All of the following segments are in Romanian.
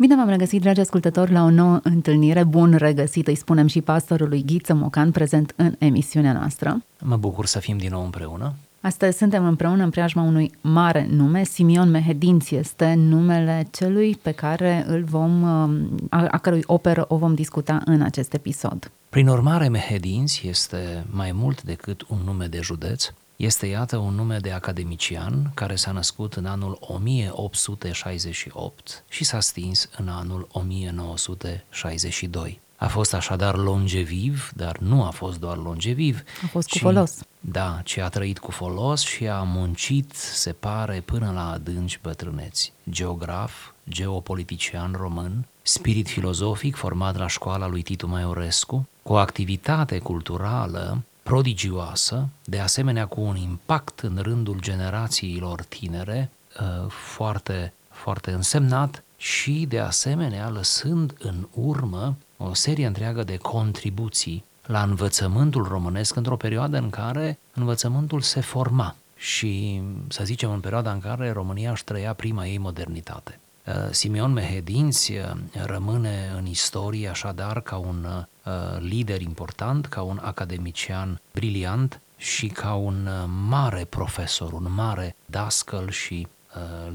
Bine v-am regăsit, dragi ascultători, la o nouă întâlnire. Bun regăsit, îi spunem și pastorului Ghiță Mocan, prezent în emisiunea noastră. Mă bucur să fim din nou împreună. Astăzi suntem împreună în preajma unui mare nume. Simion Mehedinți este numele celui pe care îl vom, a, a cărui operă o vom discuta în acest episod. Prin urmare, Mehedinți este mai mult decât un nume de județ, este, iată, un nume de academician care s-a născut în anul 1868 și s-a stins în anul 1962. A fost așadar longeviv, dar nu a fost doar longeviv. A fost cu ci, folos. Da, ci a trăit cu folos și a muncit, se pare, până la adânci bătrâneți. Geograf, geopolitician român, spirit filozofic format la școala lui Titu Maiorescu, cu o activitate culturală prodigioasă, de asemenea cu un impact în rândul generațiilor tinere uh, foarte, foarte însemnat și de asemenea lăsând în urmă o serie întreagă de contribuții la învățământul românesc într-o perioadă în care învățământul se forma și, să zicem, în perioada în care România își trăia prima ei modernitate. Uh, Simeon Mehedinți uh, rămâne în istorie așadar ca un uh, lider important, ca un academician briliant și ca un mare profesor, un mare dascăl și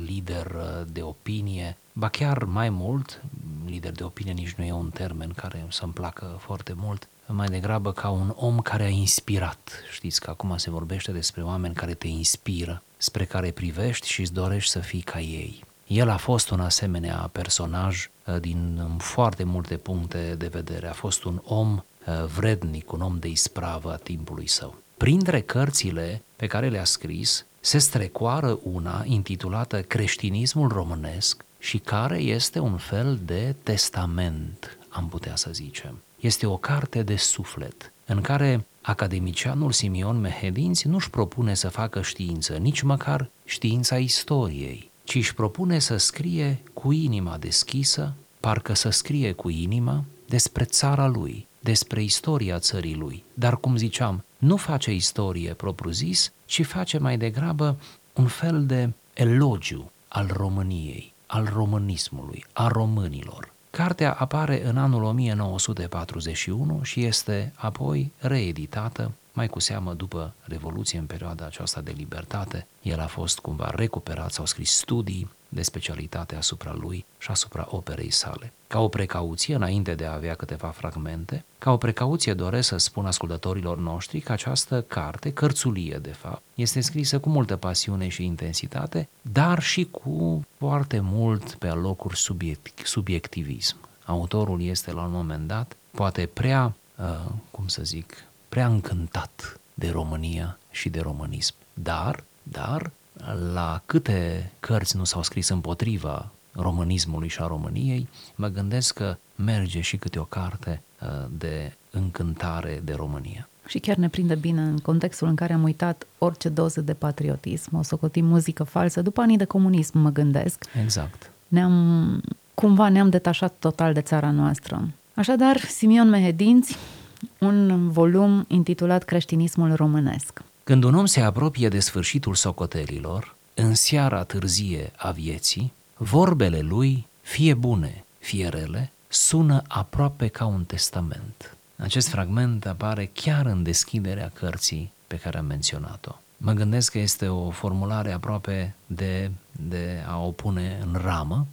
lider de opinie, ba chiar mai mult, lider de opinie nici nu e un termen care să-mi placă foarte mult, mai degrabă ca un om care a inspirat. Știți că acum se vorbește despre oameni care te inspiră, spre care privești și îți dorești să fii ca ei. El a fost un asemenea personaj uh, din foarte multe puncte de vedere. A fost un om uh, vrednic, un om de ispravă a timpului său. Printre cărțile pe care le-a scris, se strecoară una intitulată Creștinismul românesc și care este un fel de testament, am putea să zicem. Este o carte de suflet în care academicianul Simion Mehedinți nu-și propune să facă știință, nici măcar știința istoriei, ci își propune să scrie cu inima deschisă, parcă să scrie cu inima despre țara lui, despre istoria țării lui. Dar, cum ziceam, nu face istorie propriu-zis, ci face mai degrabă un fel de elogiu al României, al românismului, a românilor. Cartea apare în anul 1941 și este apoi reeditată mai cu seamă după Revoluție, în perioada aceasta de libertate, el a fost cumva recuperat, s-au scris studii de specialitate asupra lui și asupra operei sale. Ca o precauție, înainte de a avea câteva fragmente, ca o precauție doresc să spun ascultătorilor noștri că această carte, cărțulie de fapt, este scrisă cu multă pasiune și intensitate, dar și cu foarte mult pe locuri subiect, subiectivism. Autorul este la un moment dat poate prea, uh, cum să zic, prea încântat de România și de românism. Dar, dar, la câte cărți nu s-au scris împotriva românismului și a României, mă gândesc că merge și câte o carte uh, de încântare de România. Și chiar ne prinde bine în contextul în care am uitat orice doză de patriotism, o socotim muzică falsă, după anii de comunism mă gândesc. Exact. Ne-am, cumva ne-am detașat total de țara noastră. Așadar, Simion Mehedinți, un volum intitulat Creștinismul românesc. Când un om se apropie de sfârșitul socotelilor, în seara târzie a vieții, vorbele lui, fie bune, fie rele, sună aproape ca un testament. Acest fragment apare chiar în deschiderea cărții pe care am menționat-o. Mă gândesc că este o formulare aproape de, de a o pune în ramă,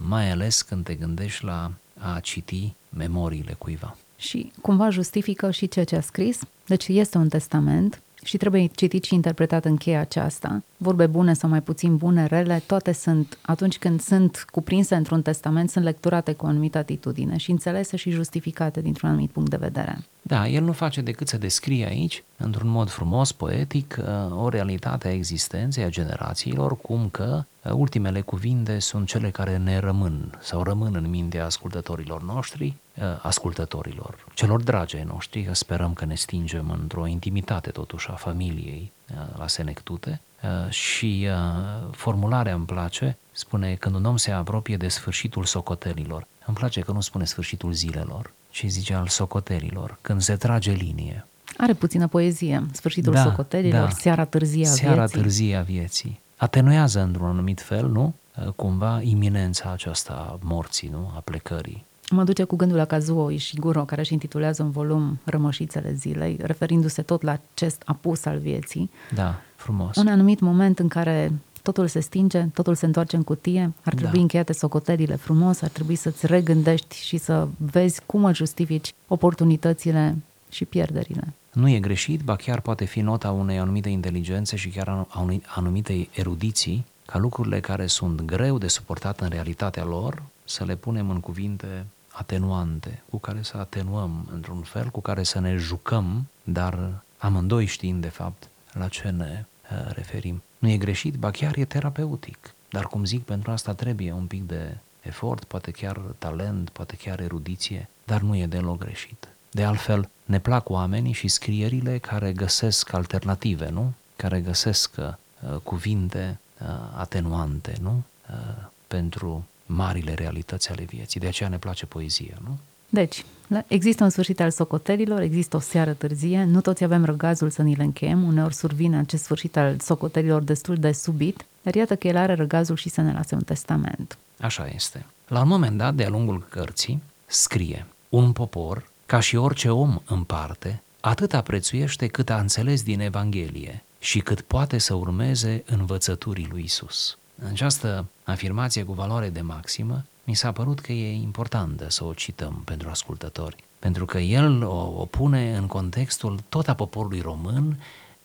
mai ales când te gândești la a citi memoriile cuiva și cumva justifică și ceea ce a scris. Deci este un testament și trebuie citit și interpretat în cheia aceasta. Vorbe bune sau mai puțin bune, rele, toate sunt, atunci când sunt cuprinse într-un testament, sunt lecturate cu o anumită atitudine și înțelese și justificate dintr-un anumit punct de vedere. Da, el nu face decât să descrie aici, într-un mod frumos, poetic, uh, o realitate a existenței, a generațiilor, cum că uh, ultimele cuvinte sunt cele care ne rămân sau rămân în mintea ascultătorilor noștri uh, ascultătorilor, celor dragi ai noștri, că sperăm că ne stingem într-o intimitate totuși a familiei uh, la Senectute uh, și uh, formularea îmi place, spune când un om se apropie de sfârșitul socotelilor. Îmi place că nu spune sfârșitul zilelor, ci zice al socotelilor, când se trage linie. Are puțină poezie. Sfârșitul Da, socotelilor, da. seara târzie a Seara vieții. târzie a vieții. Atenuează într-un anumit fel, nu? Uh, Cumva iminența aceasta a morții, nu? A plecării. Mă duce cu gândul la Kazuo Ishiguro, care își intitulează un volum Rămășițele zilei, referindu-se tot la acest apus al vieții. Da, frumos. Un anumit moment în care totul se stinge, totul se întoarce în cutie, ar trebui Da. încheiate socotelile frumos, ar trebui să-ți regândești și să vezi cum îți justifici oportunitățile și pierderile. Nu e greșit, ba chiar poate fi nota unei anumite inteligențe și chiar a unei anumite erudiții, ca lucrurile care sunt greu de suportat în realitatea lor, să le punem în cuvinte atenuante, cu care să atenuăm într-un fel, cu care să ne jucăm, dar amândoi știind de fapt la ce ne uh, referim. Nu e greșit, ba chiar e terapeutic. Dar cum zic, pentru asta trebuie un pic de efort, poate chiar talent, poate chiar erudiție, dar nu e deloc greșit. De altfel, ne plac oamenii și scrierile care găsesc alternative, nu? Care găsesc uh, cuvinte uh, atenuante, nu? Uh, pentru marile realități ale vieții. De aceea ne place poezia, nu? Deci, la- există un sfârșit al socotelilor, există o seară târzie, nu toți avem răgazul să ni le încheiem, uneori survine acest sfârșit al socotelilor destul de subit, dar iată că el are răgazul și să ne lase un testament. Așa este. La un moment dat, de-a lungul cărții, scrie Un popor, ca și orice om în parte, atâta prețuiește cât a înțeles din Evanghelie și cât poate să urmeze învățăturii lui Isus. Această afirmație cu valoare de maximă mi s-a părut că e importantă să o cităm pentru ascultători, pentru că el o, o pune în contextul tot a poporului român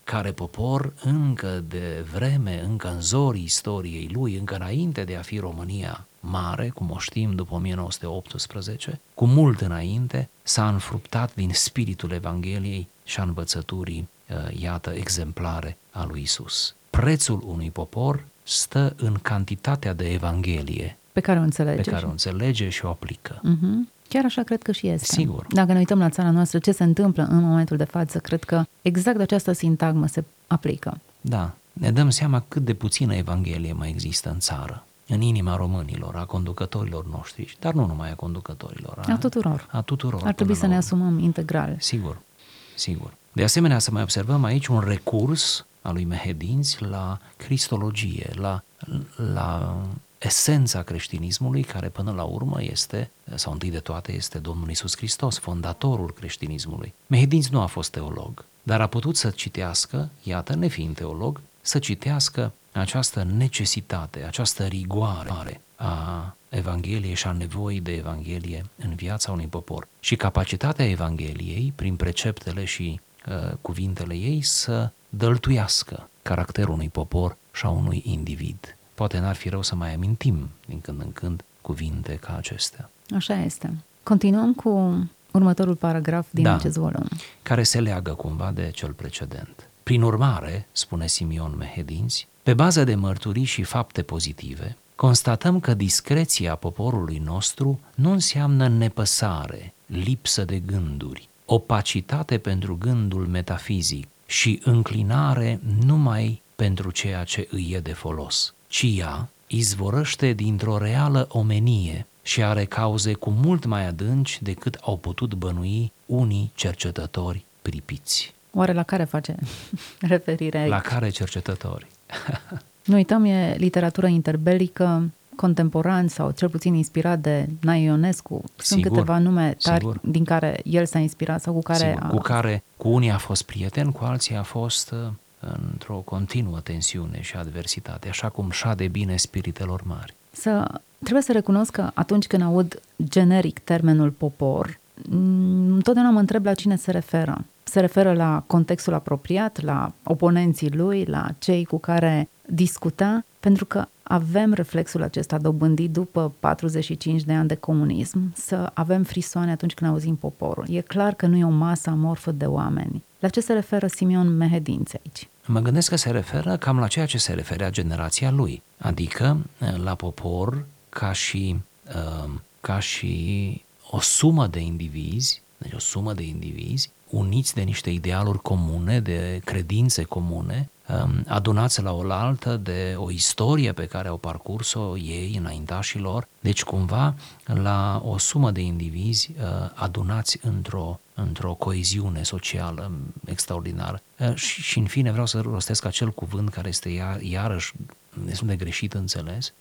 care popor încă de vreme, încă în zorii istoriei lui, încă înainte de a fi România mare, cum o știm după 1918, cu mult înainte, s-a înfruptat din spiritul Evangheliei și a învățăturii, uh, iată, exemplare a lui Isus. Prețul unui popor stă în cantitatea de Evanghelie Pe care o înțelege. pe care o înțelege și o aplică. Mhm. Chiar așa cred că și este. Sigur. Dacă ne uităm la țara noastră, ce se întâmplă în momentul de față, cred că exact această sintagmă se aplică. Da, ne dăm seama cât de puțină Evanghelie mai există în țară, în inima românilor, a conducătorilor noștri, dar nu numai a conducătorilor. A tuturor. A tuturor. Ar trebui până să ne la urmă. asumăm integral. Sigur, sigur. De asemenea, să mai observăm aici un recurs al lui Mehedinți la cristologie, la, la esența creștinismului, care până la urmă este, sau întâi de toate, este Domnul Isus Hristos, fondatorul creștinismului. Mehedinți nu a fost teolog, dar a putut să citească, iată, nefiind teolog, să citească această necesitate, această rigoare a Evangheliei și a nevoii de Evanghelie în viața unui popor. Și capacitatea Evangheliei, prin preceptele și uh, cuvintele ei, să dăltuiască caracterul unui popor și a unui individ. Poate n-ar fi rău să mai amintim din când în când cuvinte ca acestea, Așa este. Continuăm cu următorul paragraf din Da. acest volum. care se leagă cumva de cel precedent. Prin urmare, spune Simion Mehedinți, pe bază de mărturii și fapte pozitive, constatăm că discreția poporului nostru nu înseamnă nepăsare, lipsă de gânduri, opacitate pentru gândul metafizic și înclinare numai pentru ceea ce îi e de folos, ci ea izvorăște dintr-o reală omenie și are cauze cu mult mai adânci decât au putut bănui unii cercetători pripiți. Oare la care face referire aici? La care cercetători? Nu uităm, e literatură interbelică, contemporan sau cel puțin inspirat de Nae Ionescu. Sunt Sigur, câteva nume tari sigur. din care el s-a inspirat sau cu care Sigur, a... cu care cu unii a fost prieten, cu alții a fost uh, într-o continuă tensiune și adversitate, așa cum șade bine spiritelor mari. Să, trebuie să recunosc că atunci când aud generic termenul popor, m, întotdeauna mă întreb la cine se referă. Se referă la contextul apropiat, la oponenții lui, la cei cu care discuta, pentru că avem reflexul acesta dobândit după 45 de ani de comunism, să avem frisoane atunci când auzim poporul. E clar că nu e o masă amorfă de oameni. La ce se referă Simion Mehedinț aici? Mă gândesc că se referă cam la ceea ce se referea generația lui, adică eh, la popor ca și, eh, ca și o sumă de indivizi, deci o sumă de indivizi, uniți de niște idealuri comune, de credințe comune, um, adunați la oaltă de o istorie pe care au parcurs-o ei, înaintașilor, deci cumva la o sumă de indivizi uh, adunați într-o, într-o coeziune socială extraordinară. Uh, și, și în fine vreau să rostesc acel cuvânt care este iar, iarăși destul de greșit înțeles,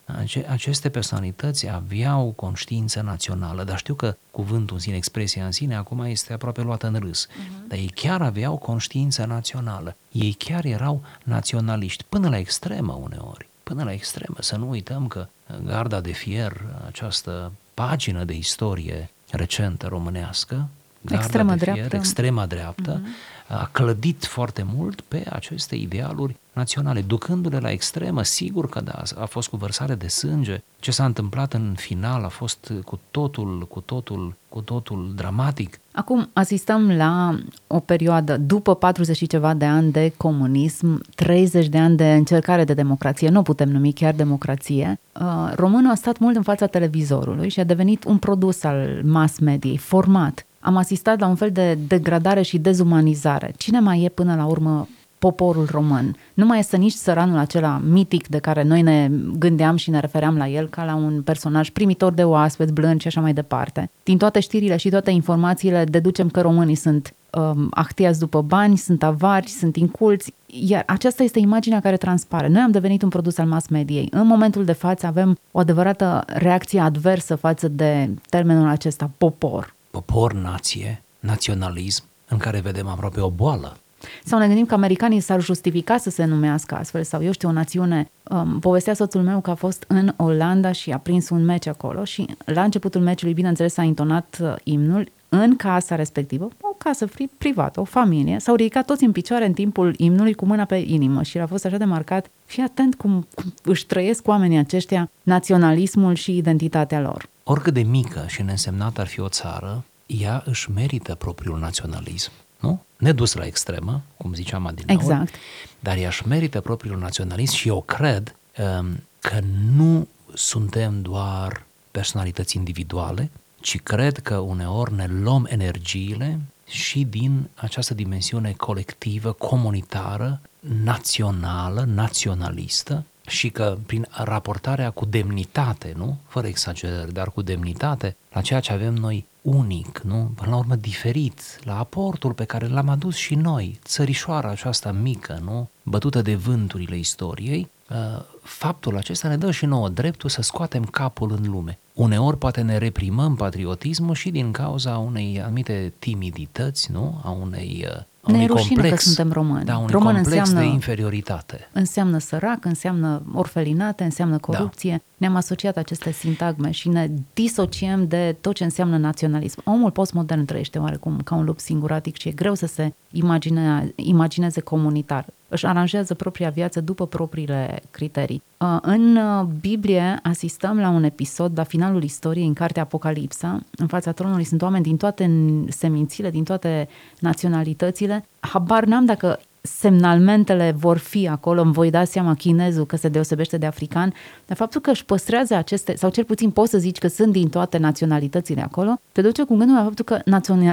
aceste personalități aveau conștiință națională, dar știu că cuvântul în sine, expresia în sine, acum este aproape luată în râs. Uh-huh. Dar ei chiar aveau conștiință națională. Ei chiar erau naționaliști, până la extremă uneori. Până la extremă. Să nu uităm că Garda de Fier, această pagină de istorie recentă românească, Garda extrema de Fier, dreaptă. extrema dreaptă, uh-huh a clădit foarte mult pe aceste idealuri naționale, ducându-le la extremă, sigur că da, a fost cu vărsare de sânge. Ce s-a întâmplat în final a fost cu totul, cu totul, cu totul dramatic. Acum asistăm la o perioadă după 40 și ceva de ani de comunism, 30 de ani de încercare de democrație, nu putem numi chiar democrație. Uh, românul a stat mult în fața televizorului și a devenit un produs al mass mediei, format am asistat la un fel de degradare și dezumanizare. Cine mai e până la urmă poporul român? Nu mai este nici săranul acela mitic de care noi ne gândeam și ne refeream la el ca la un personaj primitor de oaspeți, blând și așa mai departe. Din toate știrile și toate informațiile deducem că românii sunt um, ahtiați după bani, sunt avari, sunt inculți, iar aceasta este imaginea care transpare. Noi am devenit un produs al mass mediei. În momentul de față avem o adevărată reacție adversă față de termenul acesta, popor popor, nație, naționalism, în care vedem aproape o boală. Sau ne gândim că americanii s-ar justifica să se numească astfel, sau eu știu, o națiune. Um, povestea soțul meu că a fost în Olanda și a prins un meci acolo și la începutul meciului, bineînțeles, a intonat uh, imnul în casa respectivă, o casă privată, o familie, s-au ridicat toți în picioare în timpul imnului cu mâna pe inimă și a fost așa de marcat. Fii atent cum, cum își trăiesc oamenii aceștia naționalismul și identitatea lor. Oricât de mică și neînsemnată ar fi o țară, ea își merită propriul naționalism, nu? Nedus la extremă, cum ziceam adineauri, exact. dar ea își merită propriul naționalism și eu cred um, că nu suntem doar personalități individuale, ci cred că uneori ne luăm energiile și din această dimensiune colectivă, comunitară, națională, naționalistă, și că prin raportarea cu demnitate, nu? Fără exagerări, dar cu demnitate, la ceea ce avem noi unic, nu? Până la urmă diferit, la aportul pe care l-am adus și noi, țărișoara aceasta mică, nu? Bătută de vânturile istoriei, uh, faptul acesta ne dă și nouă dreptul să scoatem capul în lume. Uneori poate ne reprimăm patriotismul și din cauza unei anumite timidități, nu? A unei uh, ne e rușine complex, că suntem români. Da, un Român complex înseamnă, de inferioritate. Înseamnă sărac, înseamnă orfelinate, înseamnă da. corupție. Da. Ne-am asociat aceste sintagme și ne disociem de tot ce înseamnă naționalism. Omul postmodern trăiește oarecum ca un lup singuratic și e greu să se imagine, imagineze comunitar. Își aranjează propria viață după propriile criterii. Uh, în uh, Biblie asistăm la un episod la finalul istoriei în cartea Apocalipsa. În fața tronului sunt oameni din toate semințile, din toate naționalitățile. Habar n-am dacă semnalmentele vor fi acolo, îmi voi da seama chinezul că se deosebește de african, dar faptul că își păstrează aceste, sau cel puțin poți să zici că sunt din toate naționalitățile acolo, te duce cu gândul la faptul că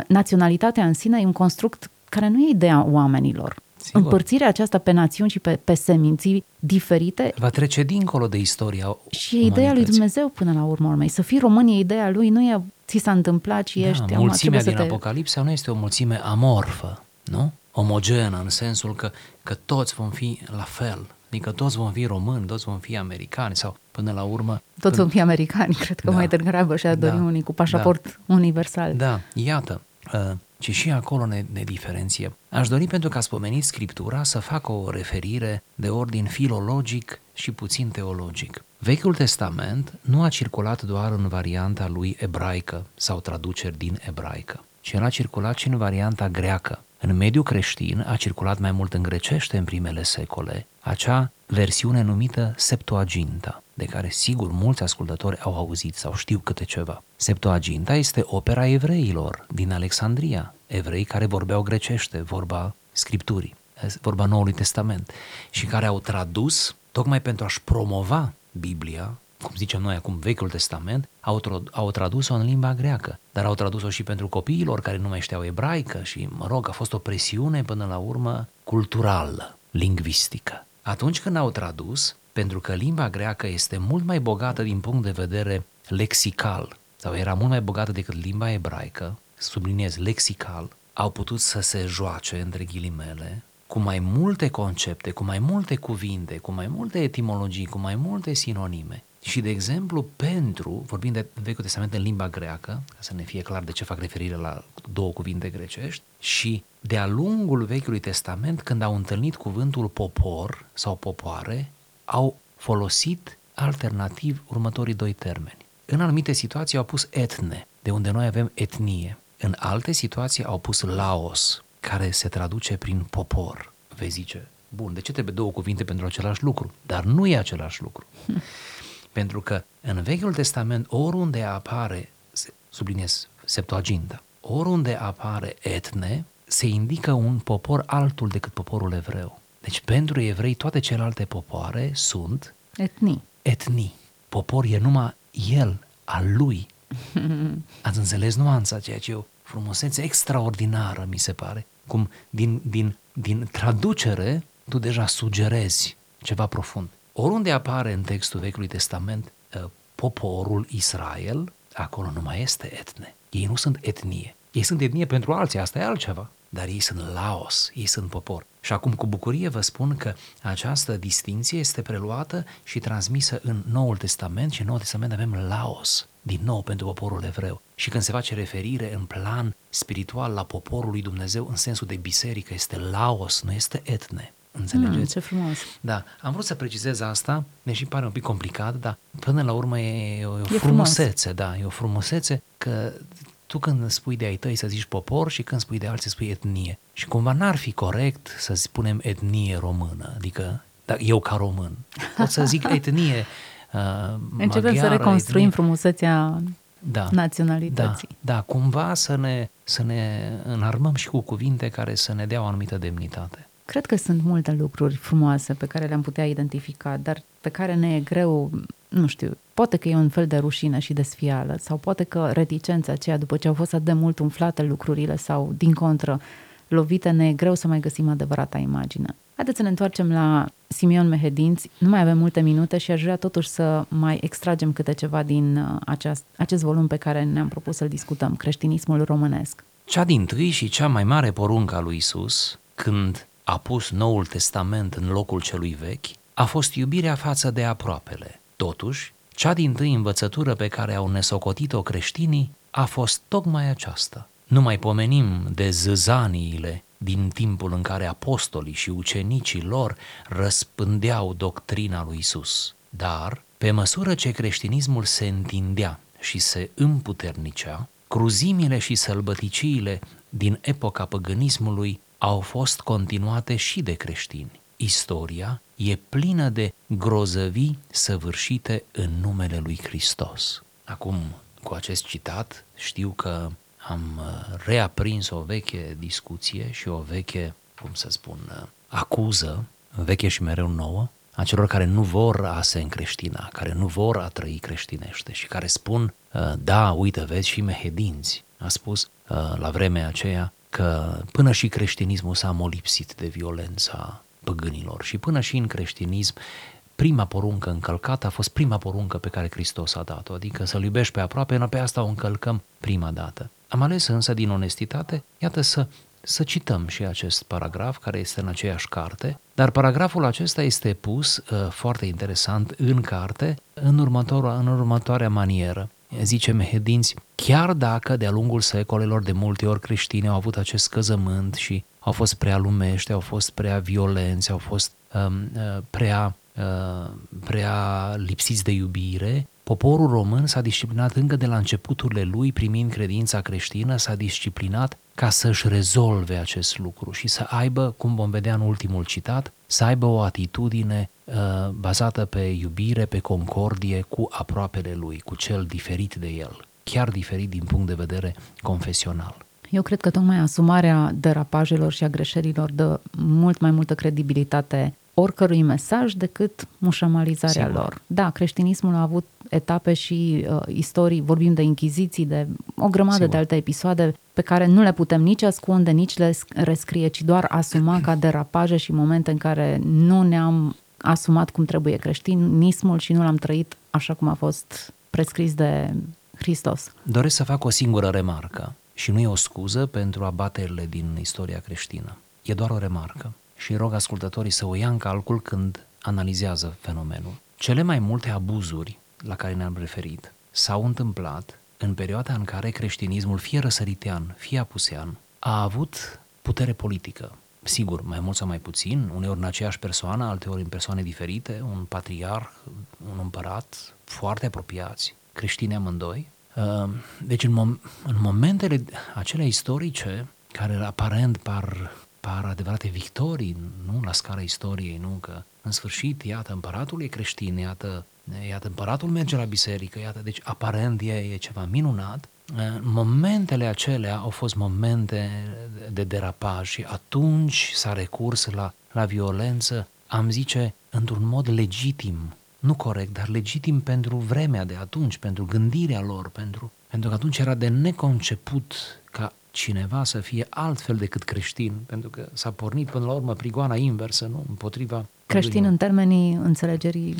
naționalitatea în sine e un construct care nu e ideea oamenilor. Sigur. Împărțirea aceasta pe națiuni și pe, pe seminții diferite. Va trece dincolo de istoria Și e ideea lui Dumnezeu până la urmă urmei. Să fii român e ideea lui, nu e ți s-a întâmplat și da, ești... Mulțimea din te... Apocalipsa nu este o mulțime amorfă, nu? Omogenă, în sensul că, că toți vom fi la fel. Adică toți vom fi români, toți vom fi americani sau până la urmă... Toți vom fi americani, cred că da, mai degrabă și-ar da, dori unii cu pașaport da, universal. Da, iată, uh, ci și acolo ne, ne diferențiem. Aș dori pentru că ați pomenit Scriptura să fac o referire de ordin filologic și puțin teologic. Vechiul Testament nu a circulat doar în varianta lui ebraică sau traduceri din ebraică, ci el a circulat și în varianta greacă. În mediul creștin a circulat mai mult în grecește în primele secole, acea versiune numită Septuaginta, de care sigur mulți ascultători au auzit sau știu câte ceva. Septuaginta este opera evreilor din Alexandria, evrei care vorbeau grecește, vorba Scripturii, vorba Noului Testament, și care au tradus, tocmai pentru a-și promova Biblia, cum zicem noi acum, Vechiul Testament, au, tro- au tradus-o în limba greacă, dar au tradus-o și pentru copiilor care nu mai știau ebraică și, mă rog, a fost o presiune până la urmă culturală, lingvistică. Atunci când au tradus, pentru că limba greacă este mult mai bogată din punct de vedere lexical, sau era mult mai bogată decât limba ebraică, subliniez lexical, au putut să se joace, între ghilimele, cu mai multe concepte, cu mai multe cuvinte, cu mai multe etimologii, cu mai multe sinonime. Și, de exemplu, pentru, vorbind de Vechiul Testament în limba greacă, ca să ne fie clar de ce fac referire la două cuvinte grecești, și de-a lungul Vechiului Testament, când au întâlnit cuvântul popor sau popoare, au folosit alternativ următorii doi termeni. În anumite situații au pus etne, de unde noi avem etnie. În alte situații au pus laos, care se traduce prin popor. Vezi zice, bun, de ce trebuie două cuvinte pentru același lucru? Dar nu e același lucru. pentru că în Vechiul Testament, oriunde apare, subliniez Septuaginta, oriunde apare etne, se indică un popor altul decât poporul evreu. Deci pentru evrei toate celelalte popoare sunt etnii. Etnii. Popor e numai el, al lui. Ați înțeles nuanța, ceea ce e o frumusețe extraordinară, mi se pare. Cum din, din, din traducere tu deja sugerezi ceva profund. Oriunde apare în textul Vechiului Testament ă, poporul Israel, acolo nu mai este etne. Ei nu sunt etnie. Ei sunt etnie pentru alții, asta e altceva. Dar ei sunt Laos, ei sunt popor. Și acum cu bucurie vă spun că această distinție este preluată și transmisă în Noul Testament și în Noul Testament avem Laos, din nou pentru poporul evreu. Și când se face referire în plan spiritual la poporul lui Dumnezeu în sensul de biserică, este Laos, nu este etne. Înțelegeți? Mm, ce frumos. Da, am vrut să precizez asta, deși pare un pic complicat, dar până la urmă e, e o, e o frumusețe, frumos. da, e o frumusețe că tu când spui de ai tăi să zici popor și când spui de alții spui etnie. Și cumva n-ar fi corect să spunem etnie română, adică da, eu ca român. Pot să zic etnie uh, Începem maghiară, să reconstruim etnie. frumusețea da, naționalității. Da, da, cumva să ne, să ne înarmăm și cu cuvinte care să ne dea o anumită demnitate. Cred că sunt multe lucruri frumoase pe care le-am putea identifica, dar pe care ne e greu, nu știu, poate că e un fel de rușine și de sfială, sau poate că reticența aceea, după ce au fost atât de mult umflate lucrurile, sau, din contră, lovite, ne e greu să mai găsim adevărata imagine. Haideți să ne întoarcem la Simion Mehedinți. Nu mai avem multe minute și aș vrea totuși să mai extragem câte ceva din uh, aceast, acest volum pe care ne-am propus să-l discutăm, creștinismul românesc. Cea din tâi și cea mai mare poruncă a lui Isus, când a pus Noul Testament în locul celui vechi, a fost iubirea față de aproapele. Totuși, cea din tâi învățătură pe care au nesocotit-o creștinii a fost tocmai aceasta. Nu mai pomenim de zăzaniile din timpul în care apostolii și ucenicii lor răspândeau doctrina lui Isus, dar pe măsură ce creștinismul se întindea și se împuternicea, cruzimile și sălbăticiile din epoca păgânismului au fost continuate și de creștini. Istoria e plină de grozăvii săvârșite în numele lui Hristos. Acum, cu acest citat, știu că am uh, reaprins o veche discuție și o veche, cum să spun, uh, acuză, veche și mereu nouă, a celor care nu vor a se încreștina, care nu vor a trăi creștinește și care spun, uh, da, uite, vezi, și mehedinți. A spus la vremea aceea că până și creștinismul s-a molipsit de violența păgânilor și până și în creștinism prima poruncă încălcată a fost prima poruncă pe care Hristos a dat-o, adică să-L iubești pe aproape, pe asta o încălcăm prima dată. Am ales însă din onestitate, iată să, să cităm și acest paragraf care este în aceeași carte, dar paragraful acesta este pus uh, foarte interesant în carte în, următoarea, în următoarea manieră zice Mehedinți, chiar dacă de-a lungul secolelor de multe ori creștini au avut acest scăzământ și au fost prea lumești, au fost prea violenți, au fost um, uh, prea, uh, prea lipsiți de iubire, poporul român s-a disciplinat încă de la începuturile lui, primind credința creștină, s-a disciplinat ca să-și rezolve acest lucru și să aibă, cum vom vedea în ultimul citat, să aibă o atitudine uh, bazată pe iubire, pe concordie cu aproapele lui, cu cel diferit de el, chiar diferit din punct de vedere confesional. Eu cred că tocmai asumarea derapajelor și a greșelilor dă mult mai multă credibilitate oricărui mesaj decât mușamalizarea Sigur. lor. Da, creștinismul a avut etape și uh, istorii, vorbim de inchiziții, de o grămadă Sigur. de alte episoade pe care nu le putem nici ascunde, nici le sc- rescrie, ci doar asuma ca derapaje și momente în care nu ne-am asumat cum trebuie creștinismul și nu l-am trăit așa cum a fost prescris de Hristos. Doresc să fac o singură remarcă și nu e o scuză pentru abaterile din istoria creștină. E doar o remarcă și rog ascultătorii să o ia în calcul când analizează fenomenul. Cele mai multe abuzuri la care ne-am referit s-au întâmplat în perioada în care creștinismul, fie răsăritean, fie apusean, a avut putere politică. Sigur, mai mult sau mai puțin, uneori în aceeași persoană, alteori în persoane diferite, un patriarh, un împărat, foarte apropiați, creștini amândoi. Uh, Deci în, mom- în momentele acelea istorice, care aparent par, par adevărate victorii, nu? La scara istoriei, nu? Că în sfârșit, iată, împăratul e creștin, iată, iată, împăratul merge la biserică, iată, deci aparent e, e ceva minunat, Uh, momentele acelea au fost momente de derapaj și atunci s-a recurs la, la violență, am zice, într-un mod legitim, nu corect, dar legitim pentru vremea de atunci, pentru gândirea lor, pentru, pentru că atunci era de neconceput ca cineva să fie altfel decât creștin, pentru că s-a pornit până la urmă prigoana inversă, nu? Împotriva Creștin în termenii înțelegerii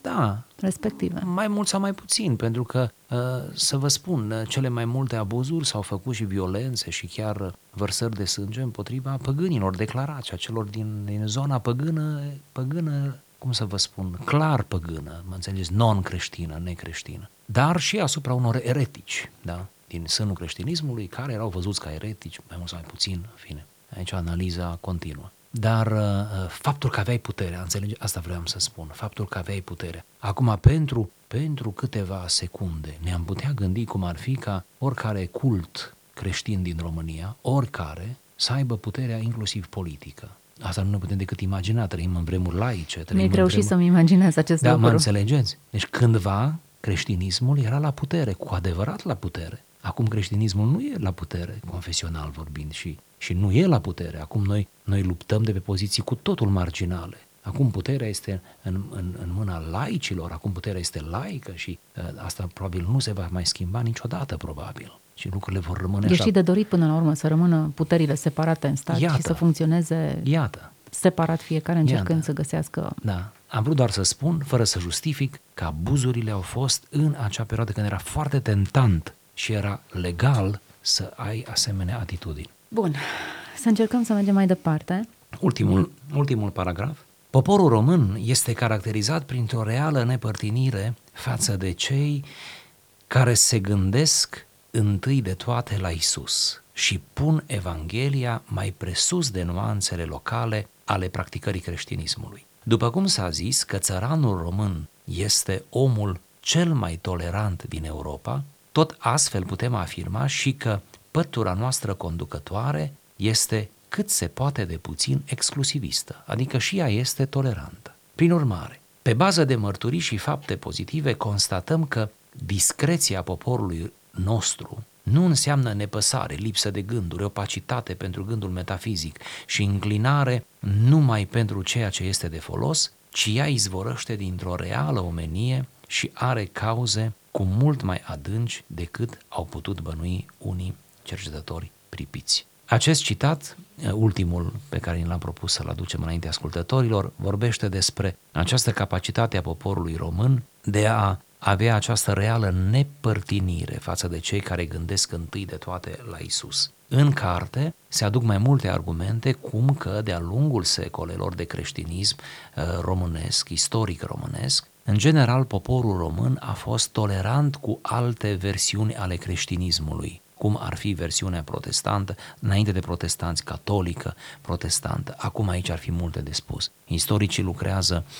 Da, respective. mai mult sau mai puțin, pentru că, uh, să vă spun, uh, cele mai multe abuzuri s-au făcut și violențe și chiar uh, vărsări de sânge împotriva păgânilor declarați, a celor din, din zona păgână, păgână, cum să vă spun, clar păgână, mă înțelegeți, non-creștină, necreștină, dar și asupra unor eretici, da, din sânul creștinismului, care erau văzuți ca eretici, mai mult sau mai puțin, în fine, aici analiza continuă. Dar uh, faptul că aveai puterea, înțelege? Asta vreau să spun, faptul că aveai puterea. Acum, pentru, pentru câteva secunde, ne-am putea gândi cum ar fi ca oricare cult creștin din România, oricare, să aibă puterea inclusiv politică. Asta nu ne putem decât imagina, trăim în vremuri laice. trăim Mi-e în greu și vremuri... să-mi imaginez acest Da, mă lucru. înțelegeți? Deci cândva creștinismul era la putere, cu adevărat la putere. Acum creștinismul nu e la putere, confesional vorbind, și, și nu e la putere. Acum noi, noi luptăm de pe poziții cu totul marginale. Acum puterea este în, în, în mâna laicilor, acum puterea este laică și uh, asta probabil nu se va mai schimba niciodată, probabil. Și lucrurile vor rămâne E așa. și de dorit până la urmă să rămână puterile separate în stat Iată. și să funcționeze Iată, separat fiecare încercând Iată. să găsească Da. Am vrut doar să spun, fără să justific, că abuzurile au fost în acea perioadă când era foarte tentant și era legal să ai asemenea atitudini. Bun, să încercăm să mergem mai departe. Ultimul, ultimul paragraf. Poporul român este caracterizat printr-o reală nepărtinire față de cei care se gândesc întâi de toate la Isus și pun Evanghelia mai presus de nuanțele locale ale practicării creștinismului. După cum s-a zis că țăranul român este omul cel mai tolerant din Europa, tot astfel putem afirma și că pătura noastră conducătoare este cât se poate de puțin exclusivistă, adică și ea este tolerantă. Prin urmare, pe bază de mărturii și fapte pozitive, constatăm că discreția poporului nostru nu înseamnă nepăsare, lipsă de gânduri, opacitate pentru gândul metafizic și înclinare numai pentru ceea ce este de folos, ci ea izvorăște dintr-o reală omenie și are cauze cu mult mai adânci decât au putut bănui unii cercetători pripiți. Acest citat, ultimul pe care ni l-am propus să-l aducem înainte ascultătorilor, vorbește despre această capacitate a poporului român de a avea această reală nepărtinire față de cei care gândesc întâi de toate la Isus. În carte se aduc mai multe argumente cum că de-a lungul secolelor de creștinism uh, românesc, istoric românesc, în general poporul român a fost tolerant cu alte versiuni ale creștinismului, cum ar fi versiunea protestantă, înainte de protestanți, catolică, protestantă. Acum aici ar fi multe de spus. Istoricii lucrează uh,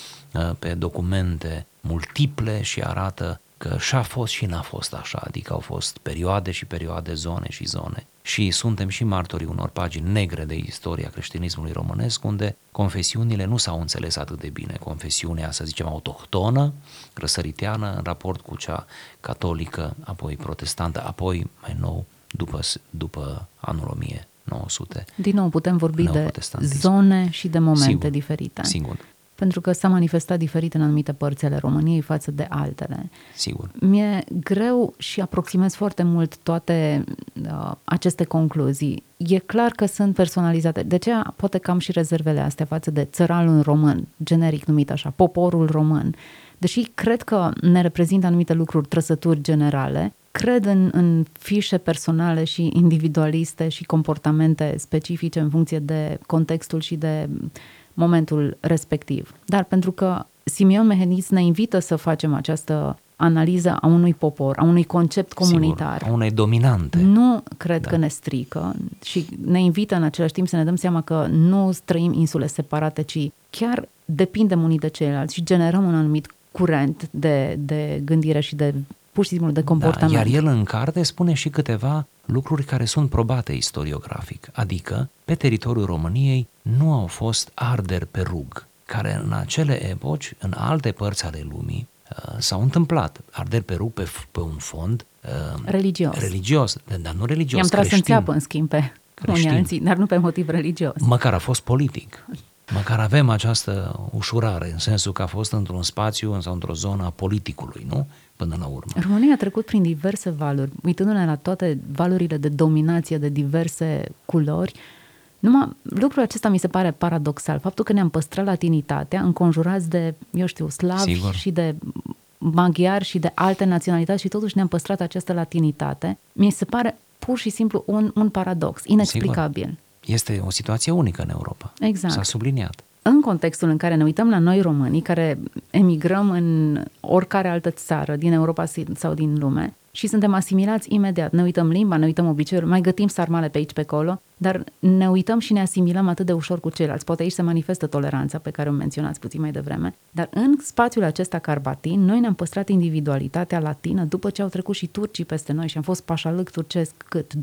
pe documente multiple și arată că și-a fost și n-a fost așa, adică au fost perioade și perioade, zone și zone. Și suntem și martorii unor pagini negre de istoria creștinismului românesc, unde confesiunile nu s-au înțeles atât de bine. Confesiunea, să zicem, autohtonă, răsăriteană, în raport cu cea catolică, apoi protestantă, apoi, mai nou, după, după anul 900. Din nou putem vorbi de neoprotestantism. zone și de momente Sigur, diferite. Sigur, Pentru că s-a manifestat diferit în anumite părți ale României față de altele. sigur. Mi-e greu și aproximez foarte mult toate uh, aceste concluzii. E clar că sunt personalizate. De aceea poate că am și rezervele astea față de țăralul român, generic numit așa, poporul român. Deși cred că ne reprezintă anumite lucruri, trăsături generale, cred în, în fișe personale și individualiste și comportamente specifice în funcție de contextul și de momentul respectiv. Dar pentru că Simeon Mehenis ne invită să facem această analiză a unui popor, a unui concept comunitar. Sigur, a unei dominante. Nu cred da. că ne strică și ne invită în același timp să ne dăm seama că nu trăim insule separate, ci chiar depindem unii de ceilalți și generăm un anumit curent de, de gândire și de pur și simplu de comportament. Da, iar el în carte spune și câteva lucruri care sunt probate istoriografic, adică pe teritoriul României nu au fost arderi pe rug, care în acele epoci, în alte părți ale lumii, uh, s-au întâmplat arderi pe rug pe, pe un fond uh, religios. religios, dar nu religios, I-am tras creștin. în țeapă, în schimb, pe unii Creștin. alții, dar nu pe motiv religios. Măcar a fost politic. Măcar avem această ușurare, în sensul că a fost într-un spațiu sau într-o zonă a politicului, nu? Până la urmă. România a trecut prin diverse valuri, uitându-ne la toate valurile de dominație de diverse culori. Numai lucrul acesta mi se pare paradoxal. Faptul că ne-am păstrat latinitatea înconjurați de, eu știu, slavi Sigur. și de maghiari și de alte naționalități și totuși ne-am păstrat această latinitate, mi se pare pur și simplu un, un paradox, inexplicabil. Este o situație unică în Europa. Exact. S-a subliniat. În contextul în care ne uităm la noi românii care emigrăm în oricare altă țară din Europa sau din lume și suntem asimilați imediat, ne uităm limba, ne uităm obiceiuri, mai gătim sarmale pe aici, pe acolo, dar ne uităm și ne asimilăm atât de ușor cu ceilalți. Poate aici se manifestă toleranța pe care o menționați puțin mai devreme, dar în spațiul acesta carbatin, noi ne-am păstrat individualitatea latină după ce au trecut și turcii peste noi și am fost pașalâc turcesc cât 200-300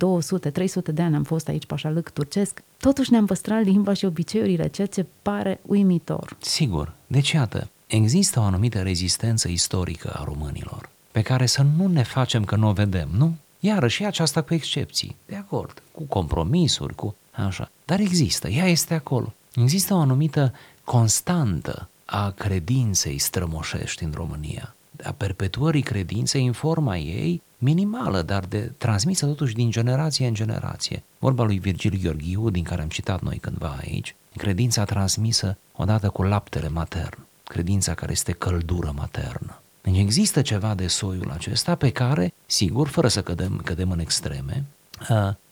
de ani am fost aici pașalâc turcesc. Totuși ne-am păstrat limba și obiceiurile, ceea ce pare uimitor. Sigur. Deci, iată, există o anumită rezistență istorică a românilor, pe care să nu ne facem că nu o vedem, nu? Iarăși și aceasta cu excepții, de acord, cu compromisuri, cu așa. Dar există, ea este acolo. Există o anumită constantă a credinței strămoșești în România, a perpetuării credinței în forma ei minimală, dar de transmisă totuși din generație în generație. Vorba lui Virgil Gheorghiu, din care am citat noi cândva aici, credința transmisă odată cu laptele matern, credința care este căldură maternă. Deci există ceva de soiul acesta pe care, sigur, fără să cădem, cădem în extreme,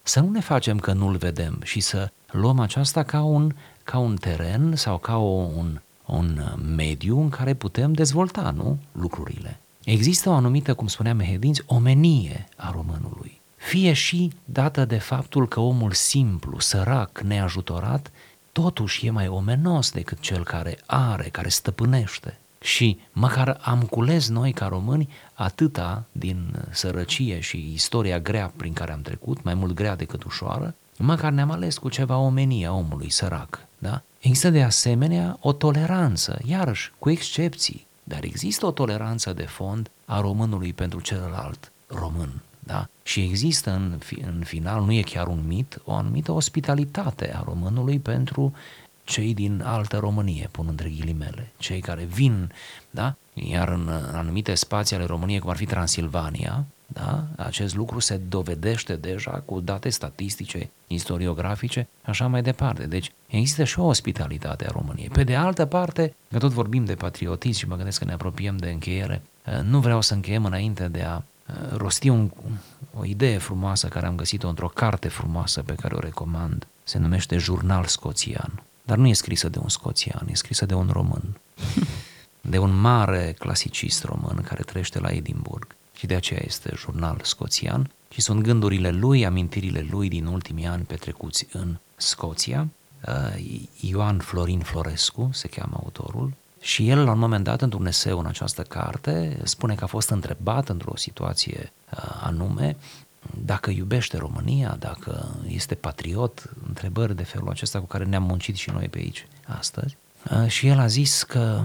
să nu ne facem că nu-l vedem și să luăm aceasta ca un, ca un teren sau ca o, un, un mediu în care putem dezvolta, nu, lucrurile. Există o anumită, cum spunea Mehedinți, omenie a românului. Fie și dată de faptul că omul simplu, sărac, neajutorat, totuși e mai omenos decât cel care are, care stăpânește. Și măcar am cules noi ca români atâta din sărăcie și istoria grea prin care am trecut, mai mult grea decât ușoară, măcar ne-am ales cu ceva omenie a omului sărac. Da? Există de asemenea o toleranță, iarăși, cu excepții, dar există o toleranță de fond a românului pentru celălalt român. Da? Și există în, în final, nu e chiar un mit, o anumită ospitalitate a românului pentru cei din altă Românie, pun între ghilimele, cei care vin, da? Iar în anumite spații ale României, cum ar fi Transilvania, da? Acest lucru se dovedește deja cu date statistice, istoriografice, așa mai departe. Deci există și o ospitalitate a României. Pe de altă parte, că tot vorbim de patriotism și mă gândesc că ne apropiem de încheiere, nu vreau să încheiem înainte de a rosti un, o idee frumoasă care am găsit-o într-o carte frumoasă pe care o recomand. Se numește Jurnal Scoțian. Dar nu e scrisă de un scoțian, e scrisă de un român. De un mare clasicist român care trăiește la Edinburgh. Și de aceea este jurnal scoțian. Și sunt gândurile lui, amintirile lui din ultimii ani petrecuți în Scoția. Ioan Florin Florescu se cheamă autorul. Și el, la un moment dat, într-un eseu în această carte, spune că a fost întrebat într-o situație anume dacă iubește România, dacă este patriot, întrebări de felul acesta cu care ne-am muncit și noi pe aici astăzi. Și el a zis că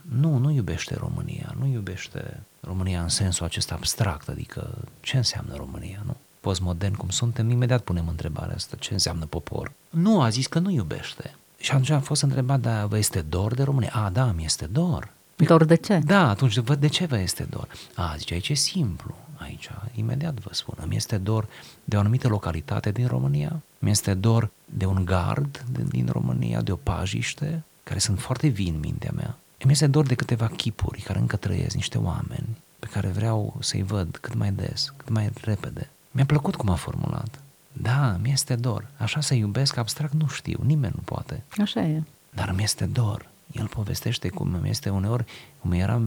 nu, nu iubește România, nu iubește România în sensul acesta abstract, adică ce înseamnă România, nu? postmodern cum suntem, imediat punem întrebarea asta, ce înseamnă popor? Nu, a zis că nu iubește. Și atunci am fost întrebat, da, vă este dor de România? A, da, mi este dor. Dor de ce? Da, atunci văd de ce vă este dor. A, zice, aici e simplu. Aici, imediat vă spun, îmi este dor de o anumită localitate din România, mi este dor de un gard din România, de o pajiște, care sunt foarte vii în mintea mea. Îmi este dor de câteva chipuri care încă trăiesc, niște oameni pe care vreau să-i văd cât mai des, cât mai repede. Mi-a plăcut cum a formulat. Da, mi este dor. Așa să iubesc abstract nu știu, nimeni nu poate. Așa e. Dar mi este dor. El povestește cum mi este uneori, cum era,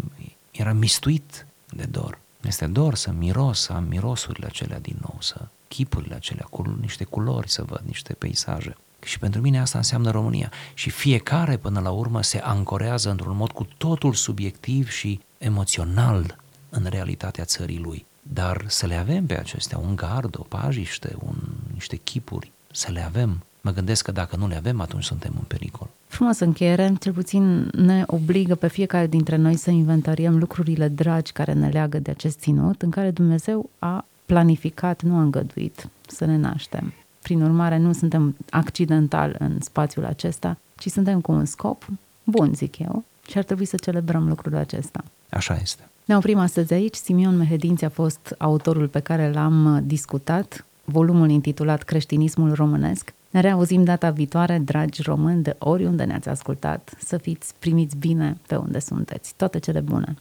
era mistuit de dor. Mi este dor să miros, să am mirosurile acelea din nou, să chipurile acelea, cu niște culori să văd, niște peisaje. Și pentru mine asta înseamnă România. Și fiecare până la urmă se ancorează într-un mod cu totul subiectiv și emoțional în realitatea țării lui. Dar să le avem pe acestea, un gard, o pajiște, un, niște chipuri, să le avem. Mă gândesc că dacă nu le avem, atunci suntem în pericol. Frumos încheiere, cel puțin ne obligă pe fiecare dintre noi să inventariem lucrurile dragi care ne leagă de acest ținut în care Dumnezeu a planificat, nu a îngăduit să ne naștem. Prin urmare, nu suntem accidental în spațiul acesta, ci suntem cu un scop bun, zic eu, și ar trebui să celebrăm lucrul acesta. Așa este. Ne oprim astăzi aici. Simion Mehedinți a fost autorul pe care l-am discutat, volumul intitulat Creștinismul românesc. Ne reauzim data viitoare, dragi români, de oriunde ne-ați ascultat, să fiți primiți bine pe unde sunteți. Toate cele bune!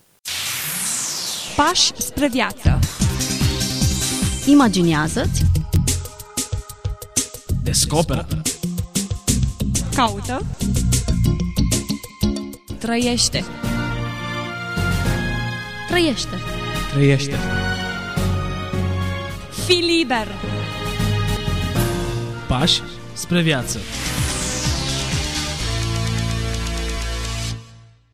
Pași spre viață. Imaginează-ți. Descoperă. Caută. Trăiește. Trăiește. Trăiește. Fii liber. Pași spre viață